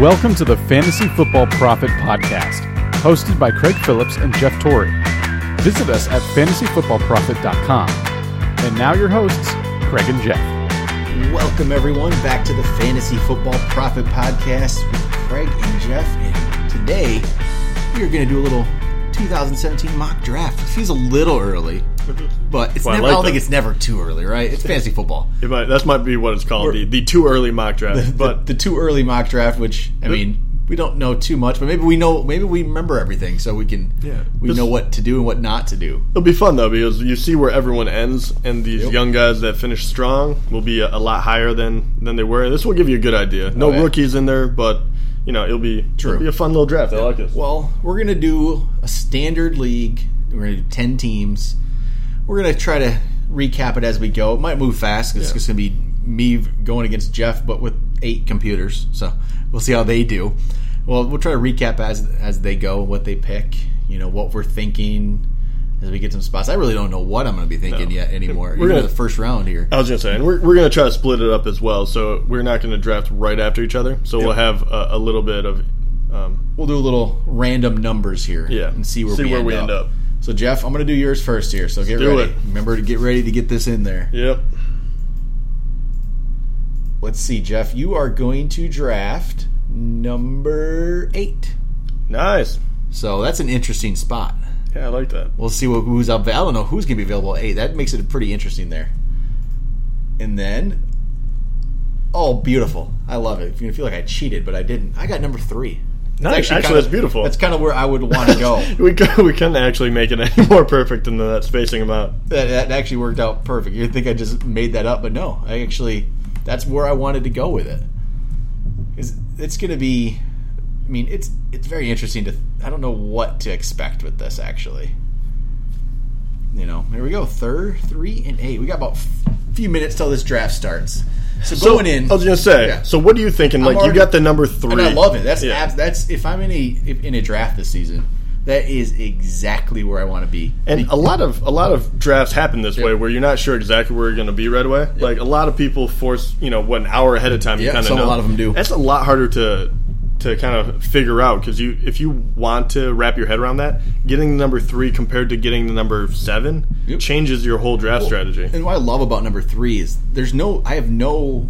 Welcome to the Fantasy Football Profit Podcast, hosted by Craig Phillips and Jeff Torrey. Visit us at fantasyfootballprofit.com. And now your hosts, Craig and Jeff. Welcome, everyone, back to the Fantasy Football Profit Podcast with Craig and Jeff. And today, we are going to do a little 2017 mock draft. It feels a little early, but it's Well, I never, I, like don't think it's never too early, right? It's fantasy football. It might, that might be what it's called, the, the too early mock draft. But But the too early mock draft, which, I mean, we don't know too much, but maybe we know, maybe we remember everything so we can, Yeah. we This- know what to do and what not to do. it'll be fun though because you see where everyone ends, and these Yep. young guys that finish strong will be a, a lot higher than than they were. This will give you a good idea. Oh, no Oh, yeah. rookies in there, but you know it'll be True. It'll be a fun little draft. I like this. Well, we're going to do a standard league. We're going to do 10 teams. We're going to try to recap it as we go. It might move fast 'cause Yeah. it's going to be me going against Jeff, but with eight computers. So we'll see how they do. Well, we'll try to recap as as they go, what they pick, you know, what we're thinking as we get some spots. I really don't know what I'm going to be thinking No. yet anymore. We're We're gonna- the first round here. I was gonna say, and we're, we're gonna try to split it up as well. So we're not gonna draft right after each other. So we'll have a, a little bit of um, We'll do a little random numbers here, Yeah. and see where See we, where end, we up. end up. So Jeff, I'm going to do yours first here. So get ready. it. Remember to get ready to get this in there. yep. Let's see, Jeff. You are going to draft number eight. Nice. So that's an interesting spot. Yeah, I like that. We'll see what, who's up. I don't know who's going to be available Hey. That makes it pretty interesting there. And then, oh, beautiful! I love it. You're gonna feel like I cheated, but I didn't. I got number three. Nice. Actually, kinda- that's beautiful. That's kind of where I would want to go. we can, we couldn't actually make it any more perfect than that spacing amount. that, that actually worked out perfect. You think I just made that up, but no, I actually that's where I wanted to go with it. It's, it's going to be. I mean, it's it's very interesting to. I don't know what to expect with this actually. You know, here we go. Third, three, and eight. We got about a few minutes till this draft starts. So, So going in, I was gonna say. Yeah. So what are you thinking? Like already- you got the number three, and I love it. That's Yeah. abs- that's if I'm in a if, in a draft this season, that is exactly where I want to be. And a lot of a lot of drafts happen this way, where you're not sure exactly where you're going to be right away. Like a lot of people force, you know, what an hour ahead of time. you Yeah, kind of some- a lot of them do. That's a lot harder to to kind of figure out because you if you want to wrap your head around that, getting the number three compared to getting the number seven Yep. changes your whole draft strategy. And what I love about number three is there's no, I have no,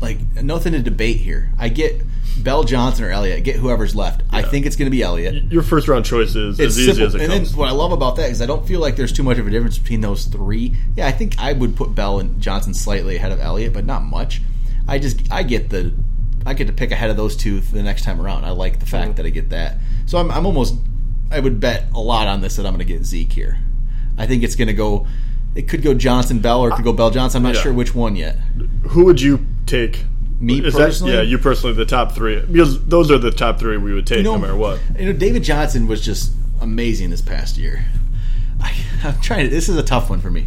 like, nothing to debate here. I get Bell Johnson or Elliott. Get whoever's left. I think it's going to be Elliott. Your first round choice is It's as easy simple. as it and comes. then what I love about that is I don't feel like there's too much of a difference between those three. Yeah, I think I would put Bell and Johnson slightly ahead of Elliott, but not much. I just I get the I get to pick ahead of those two the next time around. I like the fact Mm-hmm. that I get that. So I'm, I'm almost I would bet a lot on this that I'm going to get Zeke here. I think it's going to go. It could go Johnson Bell or it could go Bell Johnson. I'm not Yeah. sure which one yet. Who would you take? Me Is personally? That, yeah, you personally the top three because those are the top three we would take no matter what. You know, David Johnson was just amazing this past year. I, I'm trying to. This is a tough one for me.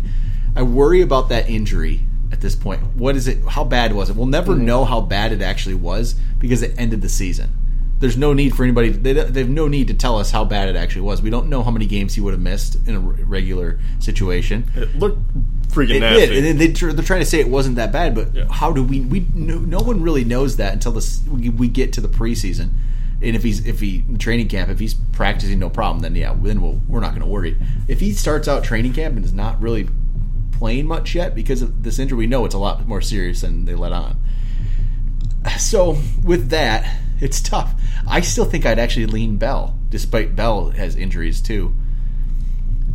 I worry about that injury at this point. What is it? How bad was it? We'll never Mm-hmm. know how bad it actually was because it ended the season. There's no need for anybody. They, they have no need to tell us how bad it actually was. We don't know how many games he would have missed in a re- regular situation. It looked freaking It nasty. did, and then they, they're trying to say it wasn't that bad, but Yeah. how do we? We no, no one really knows that until this, we, we get to the preseason. And if he's if he training camp, if he's practicing no problem, then yeah, then we'll, we're not going to worry. If he starts out training camp and is not really playing much yet because of this injury, we know it's a lot more serious than they let on. So with that, it's tough. I still think I'd actually lean Bell, despite Bell has injuries too.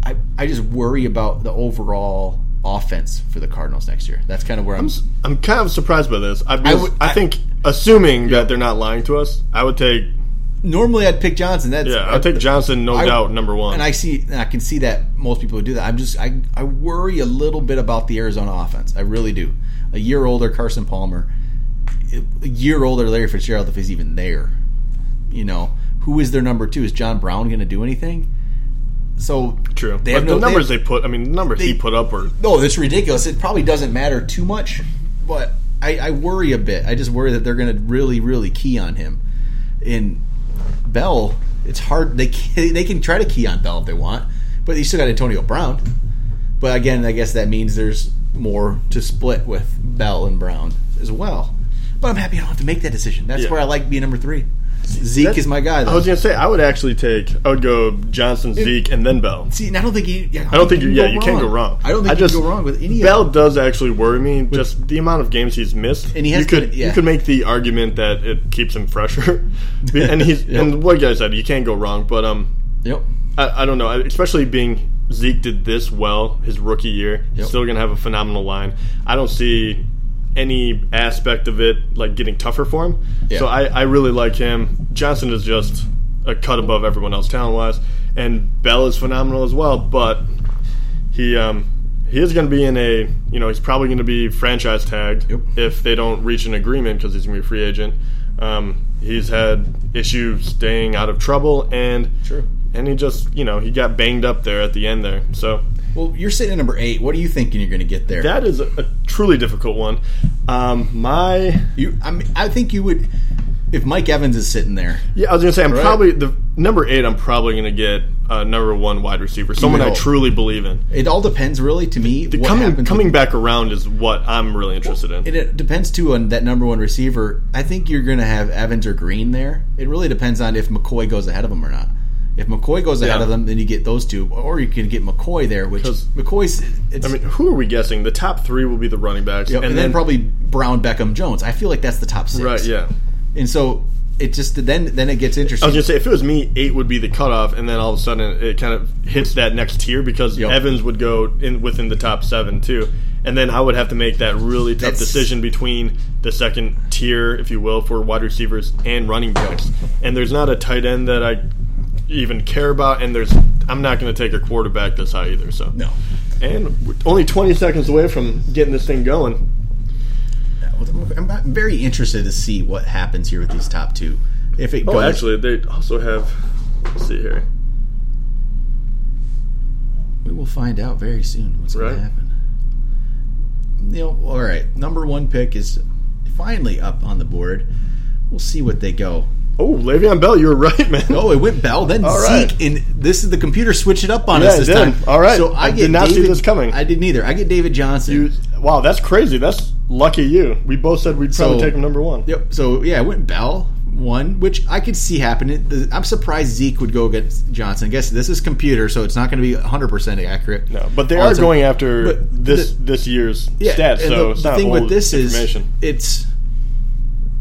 I I just worry about the overall offense for the Cardinals next year. That's kind of where I'm. I'm kind of surprised by this. I, because would- I, I- think, assuming that they're not lying to us, I would take. Normally, I'd pick Johnson. That's Yeah, I'd take Johnson, no I- doubt, number one. And I see, and I can see that most people would do that. I'm just, I, I worry a little bit about the Arizona offense. I really do. A year older Carson Palmer, a year older Larry Fitzgerald, if he's even there. You know, who is their number two? Is John Brown going to do anything? So True, They but have the no- numbers they- they, put. I mean, the numbers he put up were. No, it's ridiculous. It probably doesn't matter too much, but I, I worry a bit. I just worry that they're going to really, really key on him. In Bell, it's hard. They can, they can try to key on Bell if they want, but you still got Antonio Brown. But again, I guess that means there's more to split with Bell and Brown as well. But I'm happy I don't have to make that decision. That's Yeah. where I like being number three. Zeke That- is my guy. Though. I was gonna say I would actually take. I would go Johnson, Zeke, and then Bell. See, and I don't think you. Yeah, I don't think you. can Yeah, you can't go wrong. I don't think I you just, can go wrong with any Bell of them. does actually worry me. Just the amount of games he's missed. And he has you could yeah. you could make the argument that it keeps him fresher. and he's Yep. and what you guys said, you can't go wrong. But um, Yep. I, I don't know. Especially being Zeke did this well his rookie year. Yep. Still gonna have a phenomenal line. I don't see any aspect of it like getting tougher for him. Yeah. So I, I really like him. Johnson is just a cut above everyone else talent wise, and Bell is phenomenal as well. But he um he is going to be in a you know he's probably going to be franchise tagged Yep. if they don't reach an agreement because he's going to be a free agent. Um, he's had issues staying out of trouble and True. and he just you know he got banged up there at the end there. So Well, you're sitting at number eight. What are you thinking you're going to get there? that is a, a truly difficult one. Um, my you, I mean, I think you would. If Mike Evans is sitting there, yeah, I was gonna say I'm Right. probably the number eight. I'm probably gonna get uh, number one wide receiver, someone I know. truly believe in. it all depends, really, to me. The what coming coming back around is what I'm really interested in. And it depends too on that number one receiver. I think you're going to have Evans or Green there. It really depends on if McCoy goes ahead of him or not. If McCoy goes ahead Yeah. of them, then you get those two, or you can get McCoy there, which McCoy's. It's, I mean, who are we guessing? The top three will be the running backs, Yep, and, then, probably Brown, Beckham, Jones. I feel like that's the top six. right. Yeah, And so it just then then it gets interesting. I was gonna say if it was me, eight would be the cutoff, and then all of a sudden it kind of hits that next tier because Yep. Evans would go in within the top seven too, and then I would have to make that really tough That's- decision between the second tier, if you will, for wide receivers and running backs. And there's not a tight end that I even care about, and there's I'm not going to take a quarterback this high either. So no. and only 20 seconds away from getting this thing going. I'm very interested to see what happens here with these top two. If it Oh, goes, actually, they also have. Let's see here. we will find out very soon what's going to happen. You know, all right. Number one pick is finally up on the board. We'll see what they go. Oh, Le'Veon Bell, you were right, man. Oh, it went Bell, then All right. Zeke, and this is the computer switched it up on Yeah, us it this did. time. All right. so I, I get did not see David, this coming. I didn't either. I get David Johnson. You, wow, that's crazy. That's lucky you. We both said we'd probably So- take him number one. Yep. So yeah, I went Bell one, which I could see happening. I'm surprised Zeke would go against Johnson. I guess this is computer, so it's not going to be 100 percent accurate. No, but they are going after this the- this year's Yeah, stats. So the, it's the not thing with this is it's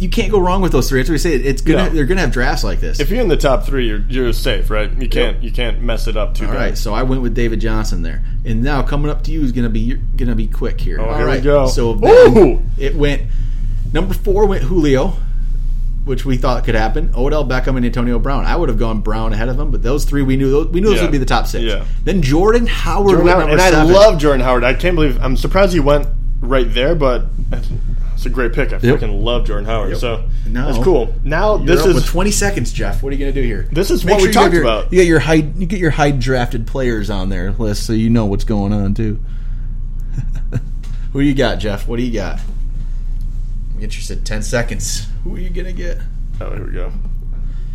you can't go wrong with those three. That's what we say. It's gonna No. they're gonna have drafts like this. if you're in the top three, you're you're safe, right? You can't you can't mess it up too All bad. right, so I went with David Johnson there, and now coming up to you is going to be to be quick here. Oh, All here we right, go. So it went number four went Julio, which we thought could happen. Odell Beckham and Antonio Brown. I would have gone Brown ahead of them, but those three we knew those, we knew those would be the top six. Yeah. Then Jordan Howard Jordan Howard, and seven. I love Jordan Howard. I can't believe I'm surprised he went right there, but it's a great pick. I Yep. fucking love Jordan Howard. Yep. So Now- that's cool. Now You're this up is with 20 seconds, Jeff. What are you going to do here? This is Make what we you have talked your- about. You get your high, you get your high drafted players on their list, so you know what's going on too. Who you got, Jeff? What do you got? I'm interested. Ten seconds. Who are you gonna get? oh here we go.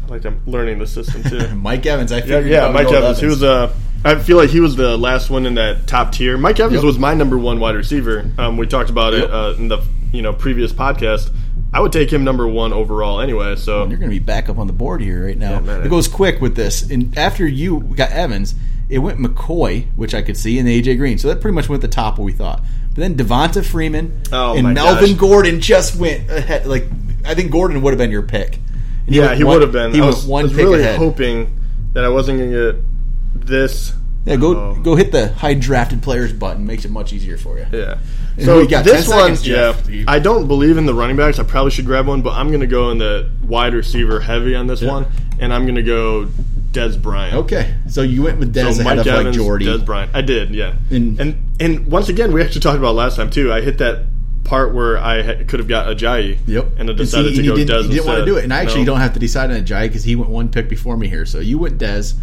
Like I'm learning the system too. Mike Evans. I Yeah, yeah, Mike with Evans. He was uh I feel like he was the last one in that top tier. Mike Evans Yep. was my number one wide receiver. Um, we talked about Yep. it uh, in the you know previous podcast. I would take him number one overall anyway. So You're going to be back up on the board here right now. Yeah, man. it goes quick with this. And after you got Evans, it went McCoy, which I could see, and AJ Green. So that pretty much went the top what we thought. But then Devonta Freeman Oh, and Melvin gosh. Gordon just went ahead. Like I think Gordon would have been your pick. Yeah, he would have been. He I was, one was pick really ahead. hoping that I wasn't going to get this. Yeah, go Oh. go hit the high drafted players button. Makes it much easier for you. Yeah. And So got? this one, seconds, yeah, I don't believe in the running backs. I probably should grab one, but I'm going to go in the wide receiver heavy on this Yeah. one, and I'm going to go Dez Bryant. Okay, so you went with Dez So ahead Mike of Evans, like Jordy. Dez Bryant. I did, yeah. And- And, and once again, we actually talked about last time too. I hit that part where I ha- could have got Ajayi. Yep. And I decided and to you go Dez you didn't want to do it. And I actually No. don't have to decide on Ajayi because he went one pick before me here. So you went Dez.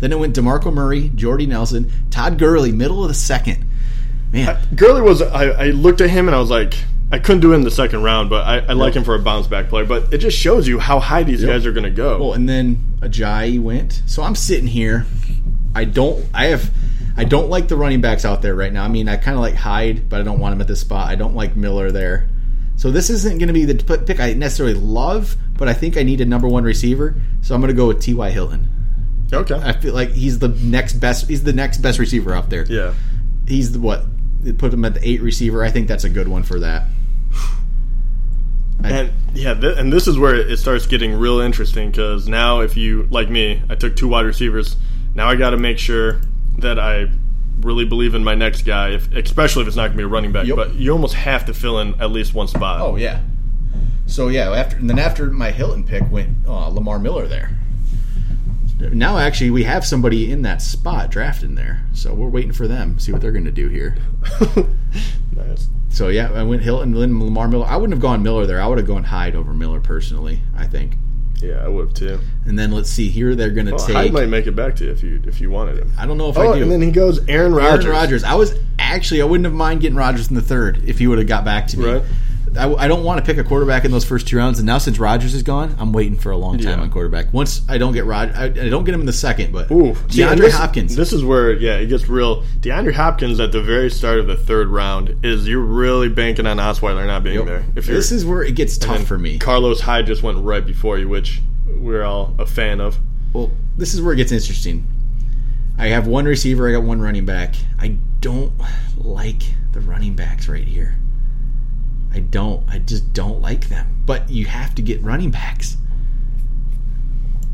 Then it went DeMarco Murray, Jordy Nelson, Todd Gurley, middle of the second. Man, Gurley was. I, I looked at him and I was like, I couldn't do it in the second round, but I, I like him for a bounce back player. But it just shows you how high these Yep. guys are going to go. well, and then Ajayi went. So I'm sitting here. I don't. I have. I don't like the running backs out there right now. I mean, I kind of like Hyde, but I don't want him at this spot. I don't like Miller there. So this isn't going to be the pick I necessarily love, but I think I need a number one receiver. So I'm going to go with T.Y. Hilton. Okay. I feel like he's the next best. He's the next best receiver out there. yeah. He's the what? They put him at the eight receiver. I think that's a good one for that. I- And yeah, th- and this is where it starts getting real interesting because now, if you like me, I took two wide receivers. Now I got to make sure that I really believe in my next guy, if, especially if it's not going to be a running back. Yep. But you almost have to fill in at least one spot. Oh yeah. So yeah, after and then after my Hilton pick went uh, Lamar Miller there. Now actually we have somebody in that spot drafted in there, so we're waiting for them. See what they're going to do here. nice. So yeah, I went Hilton, then Lamar Miller. I wouldn't have gone Miller there. I would have gone Hyde over Miller personally. I think. Yeah, I would have too. And then let's see here. They're going to Well, take. I might make it back to you if you if you wanted him. I don't know if Oh, I do. and then he goes Aaron Rodgers. Aaron Rodgers. I was actually I wouldn't have mind getting Rodgers in the third if he would have got back to me. Right. I, I don't want to pick a quarterback in those first two rounds, and now since Rodgers is gone, I'm waiting for a long time Yeah. on quarterback. Once I don't get Rod, I, I don't get him in the second, but Ooh, See, DeAndre this- Hopkins. This is where yeah, it gets real. DeAndre Hopkins at the very start of the third round is you're really banking on Osweiler not being Yep. there. If this is where it gets tough and for me. Carlos Hyde just went right before you, which we're all a fan of. Well, this is where it gets interesting. I have one receiver, I got one running back. I don't like the running backs right here. I don't. I just don't like them. But you have to get running backs.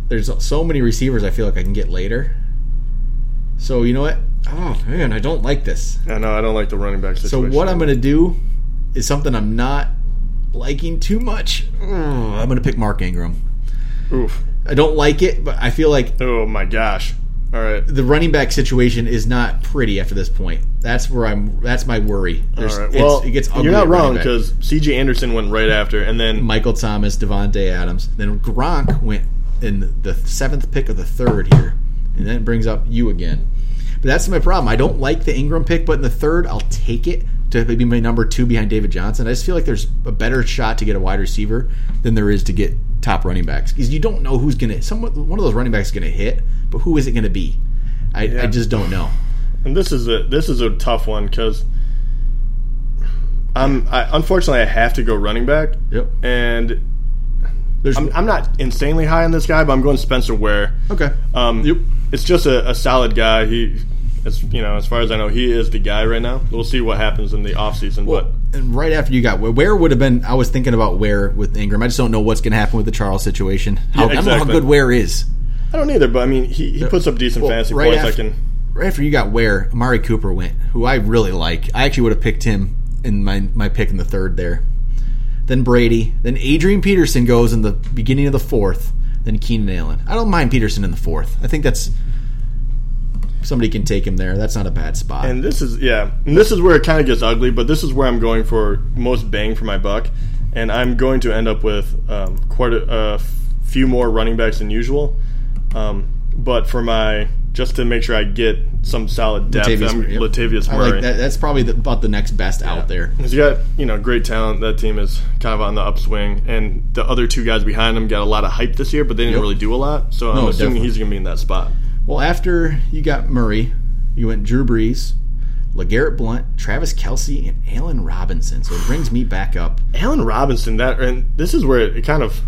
There's so many receivers I feel like I can get later. So you know what? Oh man, I don't like this. I know I don't like the running back So what I'm going to do is something I'm not liking too much. I'm going to pick Mark Ingram. Oof. I don't like it, but I feel like Oh my gosh. All right. the running back situation is not pretty after this point. That's where I'm. That's my worry. All There's, right. it's- Well, it gets ugly you're not wrong because C.J. Anderson went right after, and then Michael Thomas, Davante Adams, then Gronk went in the seventh pick of the third here, and then it brings up you again. But that's my problem. I don't like the Ingram pick, but in the third, I'll take it to be my number two behind David Johnson. I just feel like there's a better shot to get a wide receiver than there is to get top running backs because you don't know who's gonna. Someone, one of those running backs is gonna hit, but who is it gonna be? I, I just don't know. and this is a this is a tough one because I'm I, unfortunately I have to go running back, Yep. and There's I'm, I'm not insanely high on this guy, but I'm going Spencer Ware. okay. Um, Yep. It's just a, a solid guy. He, as you know, as far as I know, he is the guy right now. We'll see what happens in the offseason, Well, but and right after you got Ware would have been, I was thinking about Ware with Ingram. I just don't know what's going to happen with the Charles situation. How, I don't know how good Ware is. I don't either. But I mean, he, he puts up decent Well, fantasy right points. after- I can. Right after you got Ware, Amari Cooper went, who I really like. I actually would have picked him in my my pick in the third there. Then Brady. Then Adrian Peterson goes in the beginning of the fourth. Then Keenan Allen. I don't mind Peterson in the fourth. I think that's somebody can take him there. That's not a bad spot. And this is yeah, and this is where it kind of gets ugly. But this is where I'm going for most bang for my buck, and I'm going to end up with um, quite a, a few more running backs than usual. Um, but for my just to make sure I get some solid depth, Latavius I'm Murray, yep. Latavius I Murray. like that. That's probably the, about the next best out there. He's got you know great talent. That team is kind of on the upswing, and the other two guys behind him got a lot of hype this year, but they didn't Yep. really do a lot. So I'm assuming definitely. he's going to be in that spot. Well, after you got Murray, you went Drew Brees, LeGarrette Blunt, Travis Kelce, and Allen Robinson. So it brings me back up. Allen Robinson, that and this is where it, kind of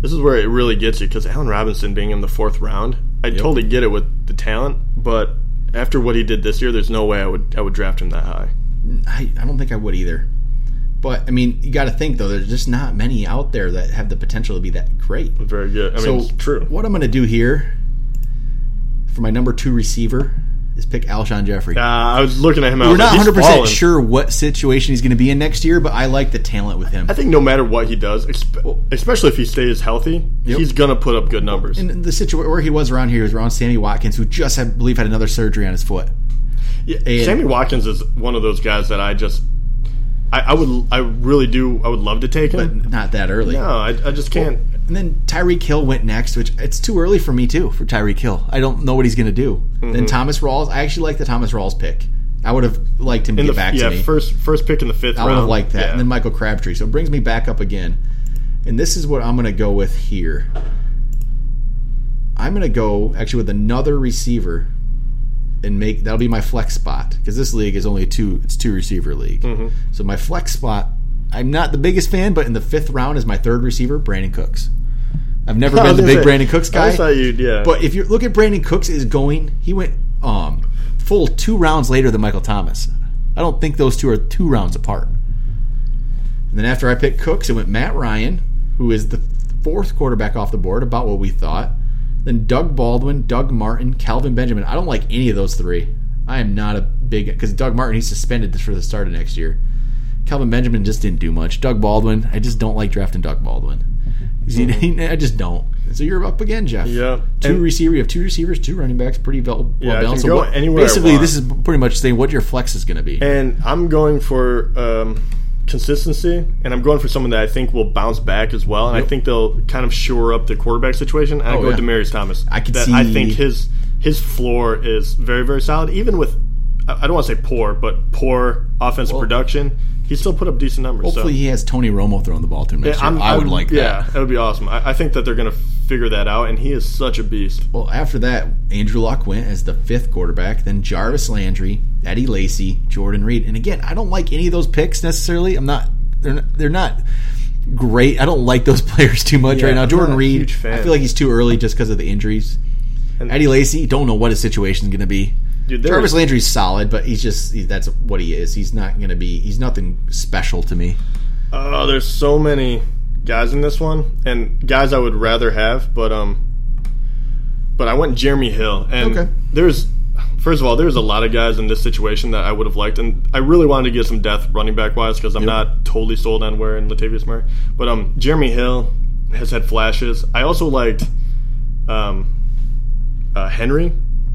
this is where it really gets you because Allen Robinson being in the fourth round, I totally get it with the talent, but after what he did this year, there's no way I would I would draft him that high. I, I don't think I would either. But I mean, you got to think though. There's just not many out there that have the potential to be that great. Very good. I so mean, true. what I'm going to do here for my number two receiver is pick Alshon Jeffery. Uh, I was looking at him. We're not 100 percent sure what situation he's going to be in next year, but I like the talent with him. I think no matter what he does, especially if he stays healthy, Yep. he's gonna put up good numbers. And the situation where he was around here was around Sammy Watkins, who just I believe had another surgery on his foot. Yeah, And- Sammy Watkins is one of those guys that I just, I, I would, I really do, I would love to take him, but not that early. no, I, I just can't. And then Tyreek Hill went next, which it's too early for me too for Tyreek Hill. I don't know what he's going to do. Mm-hmm. Then Thomas Rawls, I actually like the Thomas Rawls pick. I would have liked him to In get the back yeah, to me. first first pick in the fifth I would have liked that. Yeah. And then Michael Crabtree. So it brings me back up again. And this is what I'm going to go with here. I'm going to go actually with another receiver and make that'll be my flex spot because this league is only a two it's two receiver league. Mm-hmm. So my flex spot I'm not the biggest fan, but in the fifth round is my third receiver, Brandin Cooks. I've never I been the big say, Brandin Cooks I guy. thought you'd, yeah. But if you look at Brandin Cooks is going, he went um, full two rounds later than Michael Thomas. I don't think those two are two rounds apart. And then after I picked Cooks, it went Matt Ryan, who is the fourth quarterback off the board, about what we thought. Then Doug Baldwin, Doug Martin, Kelvin Benjamin. I don't like any of those three. I am not a big because Doug Martin he's suspended for the start of next year. Kelvin Benjamin just didn't do much. Doug Baldwin, I just don't like drafting Doug Baldwin. He- I just don't. So you're up again, Jeff. Yeah. Two And- receiver, you have two receivers, two running backs, pretty well, Yeah, can balanced. So what- anywhere basically, this is pretty much saying what your flex is going to be. And I'm going for um, consistency, and I'm going for someone that I think will bounce back as well. And I think they'll kind of shore up the quarterback situation. I Oh, go with yeah. Demaryius Thomas. I could that I think his his floor is very very solid, even with I I don't want to say poor, but poor offensive Well- production. He still put up decent numbers. Hopefully, so. he has Tony Romo throwing the ball to him next Yeah, year. I'm- would like Yeah, that. Yeah, that would be awesome. I, I think that they're going to figure that out, and he is such a beast. Well, after that, Andrew Luck went as the fifth quarterback. Then Jarvis Landry, Eddie Lacy, Jordan Reed. And again, I don't like any of those picks necessarily. I'm not. They're not, they're not great. I don't like those players too much Yeah, right now. Jordan Reed. I feel like he's too early just because of the injuries. And- Eddie Lacy, don't know what his situation is going to be. Dude, Jarvis is- Landry's solid, but he's just he, that's what he is. He's not going to be. He's nothing special to me. Oh, there's so many guys in this one, and guys I would rather have, but um, but I went Jeremy Hill, and Okay. there's first of all, there's a lot of guys in this situation that I would have liked, and I really wanted to get some depth running back wise because I'm Yep. not totally sold on Ware in Latavius Murray, but um, Jeremy Hill has had flashes. I also liked um, uh, Henry.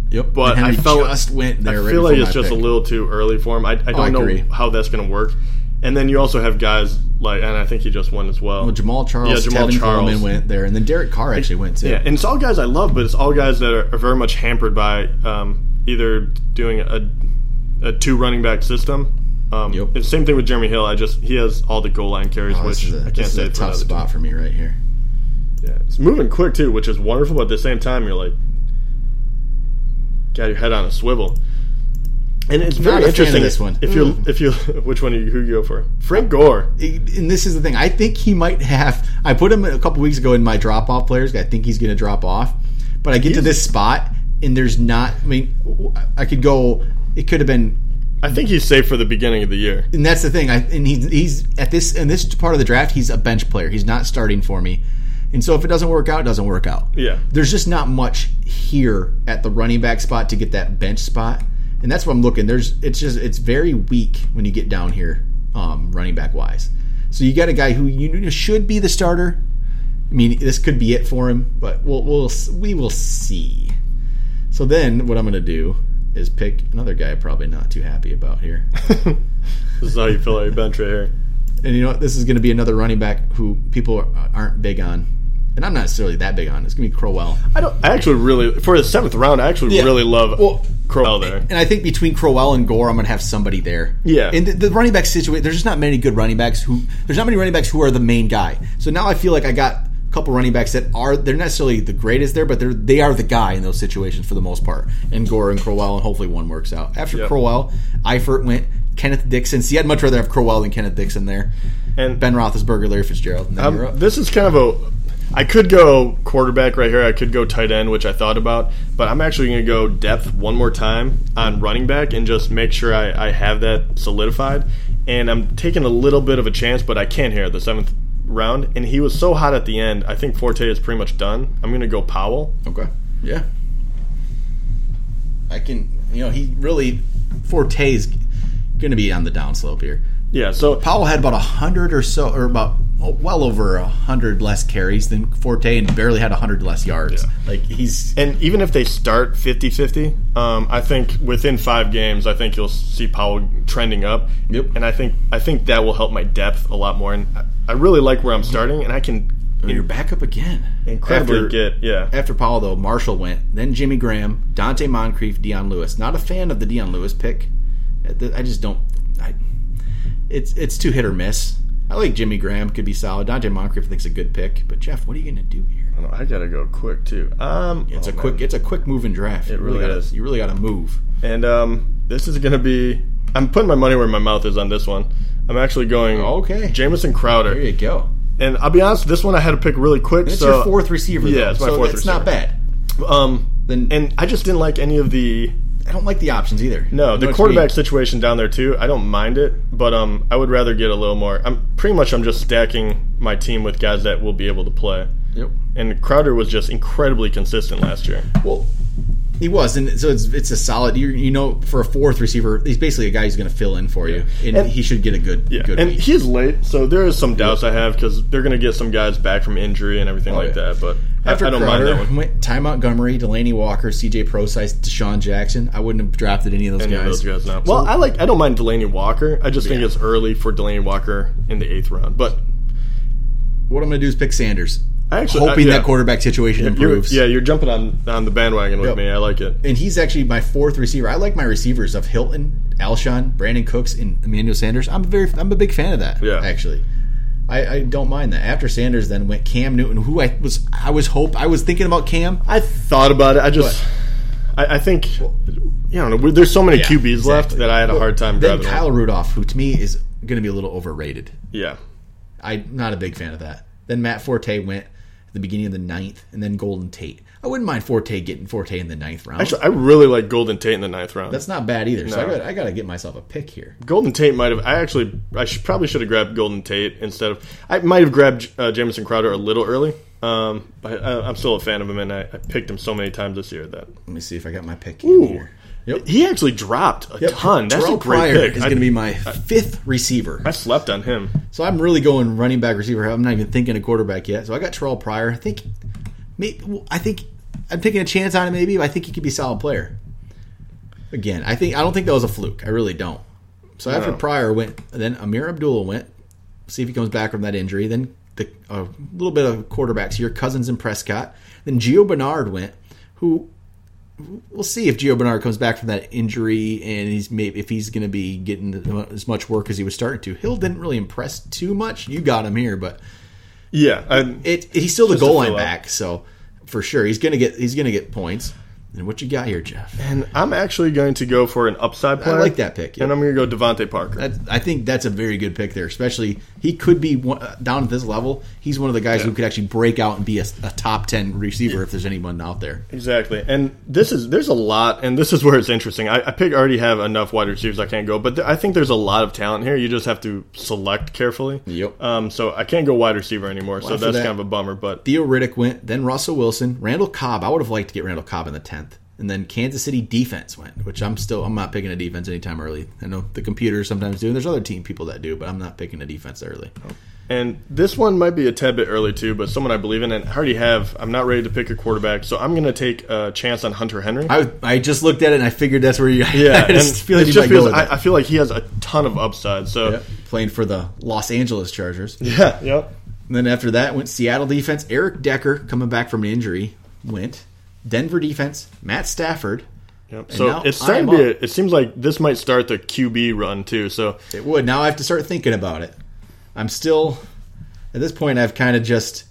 Yep, But I felt just went there. I right feel like it's just pick. a little too early for him. I, I don't I know agree. how that's going to work. And then you also have guys like, and I think he just won as well. Well, Jamaal Charles, Yeah, Jamaal Tevin Charles. Coleman went there, and then Derek Carr actually went too. Yeah, and it's all guys I love, but it's all guys that are, are very much hampered by um, either doing a, a two running back system. Um, Yep. and same thing with Jeremy Hill. I just he has all the goal line carries, Oh, which is a, I can't say tough another team. spot for me right here. Yeah, it's moving quick too, which is wonderful. But at the same time, you're like, got your head on a swivel. And it's very a fan of interesting. this one. If you mm. if you which one you, who you go for? Frank Gore. and this is the thing. I think he might have. I put him a couple weeks ago in my drop off players. I think he's going to drop off. But I get to this spot, and there's not. I mean, I could go. It could have been. I think he's safe for the beginning of the year. And that's the thing. I and he's he's at this in this part of the draft. He's a bench player. He's not starting for me. And so if it doesn't work out, it doesn't work out. Yeah. There's just not much here at the running back spot to get that bench spot. And that's what I'm looking. There's it's just it's very weak when you get down here, um, running back wise. So you got a guy who you should be the starter. I mean, this could be it for him, but we'll we'll we will see. So then, what I'm going to do is pick another guy. Probably not too happy about here. This is how you fill out your bench right here. And you know what? This is going to be another running back who people are- aren't big on, and I'm not necessarily that big on. It's going to be Crowell. I don't. I actually really for the seventh round. I actually Yeah. really love Well, Crowell there. And I think between Crowell and Gore, I'm going to have somebody there. Yeah. And the, the running back situation, there's just not many good running backs who. There's not many running backs who are the main guy. So now I feel like I got a couple running backs that are they're not necessarily the greatest there, but they're they are the guy in those situations for the most part. And Gore and Crowell, and hopefully one works out. After Yep. Crowell, Eifert went. Kenneth Dixon. See, I'd much rather have Crowell than Kenneth Dixon there. And Ben Roethlisberger, Larry Fitzgerald. And then you're um, this is kind of a. I could go quarterback right here. I could go tight end, which I thought about, but I'm actually going to go depth one more time on running back and just make sure I, I have that solidified. And I'm taking a little bit of a chance, but I can't here at the seventh round. And he was so hot at the end. I think Forte is pretty much done. I'm going to go Powell. Okay. Yeah. I can, you know, he really Forte is going to be on the downslope here. Yeah. So Powell had about a hundred or so, or about oh, well over a hundred less carries than Forte, and barely had a hundred less yards. Yeah. Like he's And even if they start 50-50, um, I think within five games, I think you'll see Powell trending up. Yep. And I think I think that will help my depth a lot more. And I, I really like where I'm starting, and I can you're back up again. incredibly After- get yeah. After Powell, though, Marshall went, then Jimmy Graham, Donte Moncrief, Dion Lewis. Not a fan of the Dion Lewis pick. I just don't. I, it's it's too hit or miss. I like Jimmy Graham, could be solid. Donte Moncrief I think's a good pick, but Jeff, what are you going to do here? Oh, I gotta go quick too. Um, It's oh, a man. quick. It's a quick moving draft. It You really gotta, is. You really got to move. and um, this is gonna be. I'm putting my money where my mouth is on this one. I'm actually going Okay. Jamison Crowder. There you go. And I'll be honest, this one I had to pick really quick. It's so your fourth receiver. Yeah, though, it's my so fourth It's not bad. Um, Then and I just didn't like any of the I don't like the options either. no the quarterback situation down there too. I don't mind it, but um, I would rather get a little more. I'm pretty much I'm just stacking my team with guys that will be able to play. Yep. And Crowder was just incredibly consistent last year. Well, he was, and so it's it's a solid. You, you know, for a fourth receiver, he's basically a guy who's going to fill in for you, and, And- he should get a good Yeah, good and week. he is late, so there is some doubts I have because they're going to get some guys back from injury and everything oh, like Oh, yeah. that. But After I, don't Crowder, mind that one. went Ty Montgomery, Delanie Walker, C.J. Prosise, DeSean Jackson. I wouldn't have drafted any of those Any of guys. those guys. Well, I like. I don't mind Delanie Walker. I just think it's early for Delanie Walker in the eighth round. But What I'm going to do is pick Sanders, I actually hoping uh, yeah. that quarterback situation You're, improves. yeah, you're jumping on on the bandwagon with Yep. me. I like it. and he's actually my fourth receiver. I like my receivers of Hilton, Alshon, Brandin Cooks, and Emmanuel Sanders. I'm very, I'm a big fan of that. Yeah. actually, I, I don't mind that. After Sanders, then went Cam Newton, who I was, I was hope, I was thinking about Cam. I thought about it. I just, I, I think, you know, there's so many Yeah, QBs left that I had a hard time Then grabbing. Kyle one. Rudolph, who to me is going to be a little overrated. Yeah, I'm not a big fan of that. Then Matt Forte went at the beginning of the ninth, and then Golden Tate. I wouldn't mind Forte getting Forte in the ninth round. actually, I really like Golden Tate in the ninth round. That's not bad either. So I got, I got to get myself a pick here. Golden Tate might have. I actually, I should, probably should have grabbed Golden Tate instead of. I might have grabbed uh, Jamison Crowder a little early. Um, but I, I'm still a fan of him, and I, I picked him so many times this year that Let me see if I got my pick in Ooh. here. Yep. he actually dropped a Yep. ton. That's Terrelle a great Pryor pick. is going to be my fifth receiver. I slept on him. So I'm really going running back receiver. I'm not even thinking a quarterback yet. So I got Terrelle Pryor. I think, maybe, I think I'm taking a chance on him. Maybe but I think he could be a solid player. Again, I think I don't think that was a fluke. I really don't. So after No. Pryor went, then Ameer Abdullah went. See if he comes back from that injury. Then the, a little bit of quarterbacks here, Cousins and Prescott. Then Gio Bernard went, who we'll see if Gio Bernard comes back from that injury and he's maybe if he's going to be getting as much work as he was starting to. Hill didn't really impress too much. You got him here, but Yeah, I, it, he's still the goal line back, so for sure he's going to get he's going to get points. And what you got here, Jeff? and I'm actually going to go for an upside player. I like that pick, yeah. and I'm going to go DeVante Parker. That, I think that's a very good pick there. Especially he could be one, uh, down at this level. He's one of the guys who could actually break out and be a, a top ten receiver if there's anyone out there. Exactly, and this is there's a lot, and this is where it's interesting. I, I pick already have enough wide receivers I can't go, but th- I think there's a lot of talent here. You just have to select carefully. Yep. Um. So I can't go wide receiver anymore. so that's that- kind of a bummer. But Theo Riddick went, then Russell Wilson, Randall Cobb. I would have liked to get Randall Cobb in the tenth, and then Kansas City defense went, which I'm still I'm not picking a defense anytime early. I know the computers sometimes do, and there's other team people that do, but I'm not picking a defense early. and this one might be a tad bit early too, but someone I believe in, and I already have. I'm not ready to pick a quarterback, so I'm going to take a chance on Hunter Henry. I I just looked at it and I figured that's where you. yeah, I just feel like just might go because with I, I feel like he has a ton of upside. So Yep. Playing for the Los Angeles Chargers. yeah, yep. And then after that went Seattle defense. Eric Decker coming back from an injury went. Denver defense. Matt Stafford. Yep. So it's starting to be. A, it seems like this might start the QB run too. So It would. Now I have to start thinking about it. I'm still at this point. I've kind of just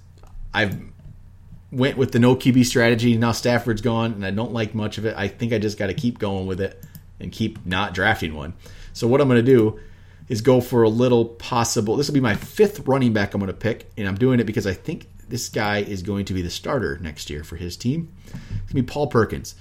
I've went with the no QB strategy. Now Stafford's gone, and I don't like much of it. I think I just got to keep going with it and keep not drafting one. So what I'm going to do is go for a little possible. This will be my fifth running back I'm going to pick, and I'm doing it because I think this guy is going to be the starter next year for his team. It's going to be Paul Perkins.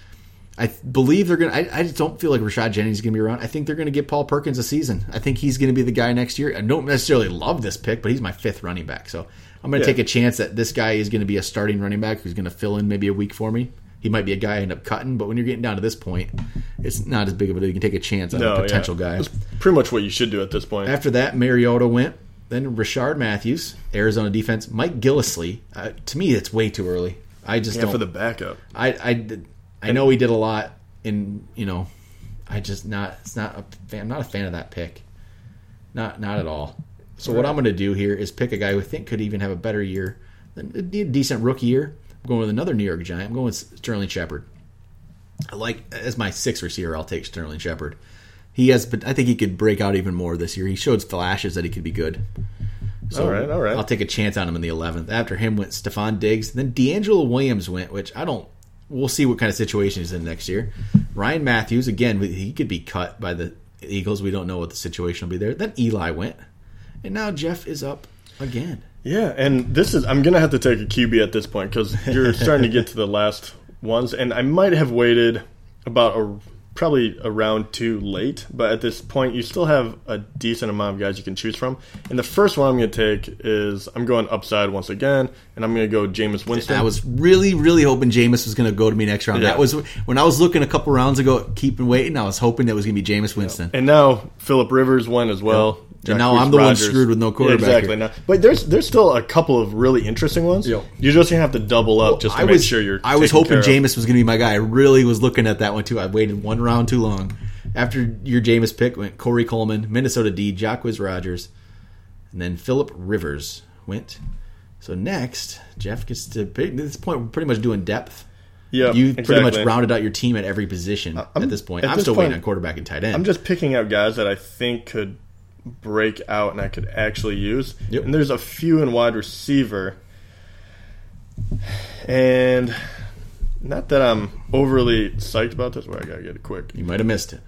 I believe they're going to. I, I just don't feel like Rashad Jennings is going to be around. I think they're going to get Paul Perkins a season. I think he's going to be the guy next year. I don't necessarily love this pick, but he's my fifth running back. So I'm going to Yeah. take a chance that this guy is going to be a starting running back who's going to fill in maybe a week for me. He might be a guy I end up cutting, but when you're getting down to this point, it's not as big of a deal. You can take a chance on no, a potential yeah. guy. That's pretty much what you should do at this point. After that, Mariota went. Then Rishard Matthews, Arizona defense. Mike Gillislee. Uh, to me, it's way too early. I just yeah, don't. for the backup. I I, I know he did a lot, and you know, I just not. It's not a fan. I'm not a fan of that pick. Not not at all. So what I'm going to do here is pick a guy who I think could even have a better year, a decent rookie year. I'm going with another New York Giant. I'm going with Sterling Shepard. I like as my sixth receiver. I'll take Sterling Shepard. He has, but I think he could break out even more this year. He showed flashes that he could be good. So All right, all right. I'll take a chance on him in the 11th. After him went Stefon Diggs. Then DeAngelo Williams went, which I don't. We'll see what kind of situation he's in next year. Ryan Mathews again. He could be cut by the Eagles. We don't know what the situation will be there. Then Eli went, and now Jeff is up again. Yeah, and this is I'm gonna have to take a QB at this point because you're starting to get to the last ones, and I might have waited about a probably a round too late, but at this point you still have a decent amount of guys you can choose from. And the first one I'm going to take is I'm going upside once again, and I'm going to go Jameis Winston. I was really, really hoping Jameis was going to go to me next round. Yeah. That was when I was looking a couple rounds ago, keeping waiting. I was hoping that was going to be Jameis Winston. and now Philip Rivers won as well. And now I'm the one screwed with no quarterback Exactly. here. Now, but there's there's still a couple of really interesting ones. Yep. You just gonna have to double up just to I make was, sure you're. I was hoping. Jameis was going to be my guy. I really was looking at that one too. I waited one round too long. After your Jameis pick went Corey Coleman, Minnesota D, Jacquizz Rodgers, and then Philip Rivers went. So next, Jeff gets to pick. At this point, we're pretty much doing depth. Yeah, you pretty much rounded out your team at every position I'm- at this point. at I'm this still point, waiting on quarterback and tight end. I'm just picking out guys that I think could break out and I could actually use. Yep. And there's a few in wide receiver. And not that I'm overly psyched about this, but I gotta get it quick. you might have missed it.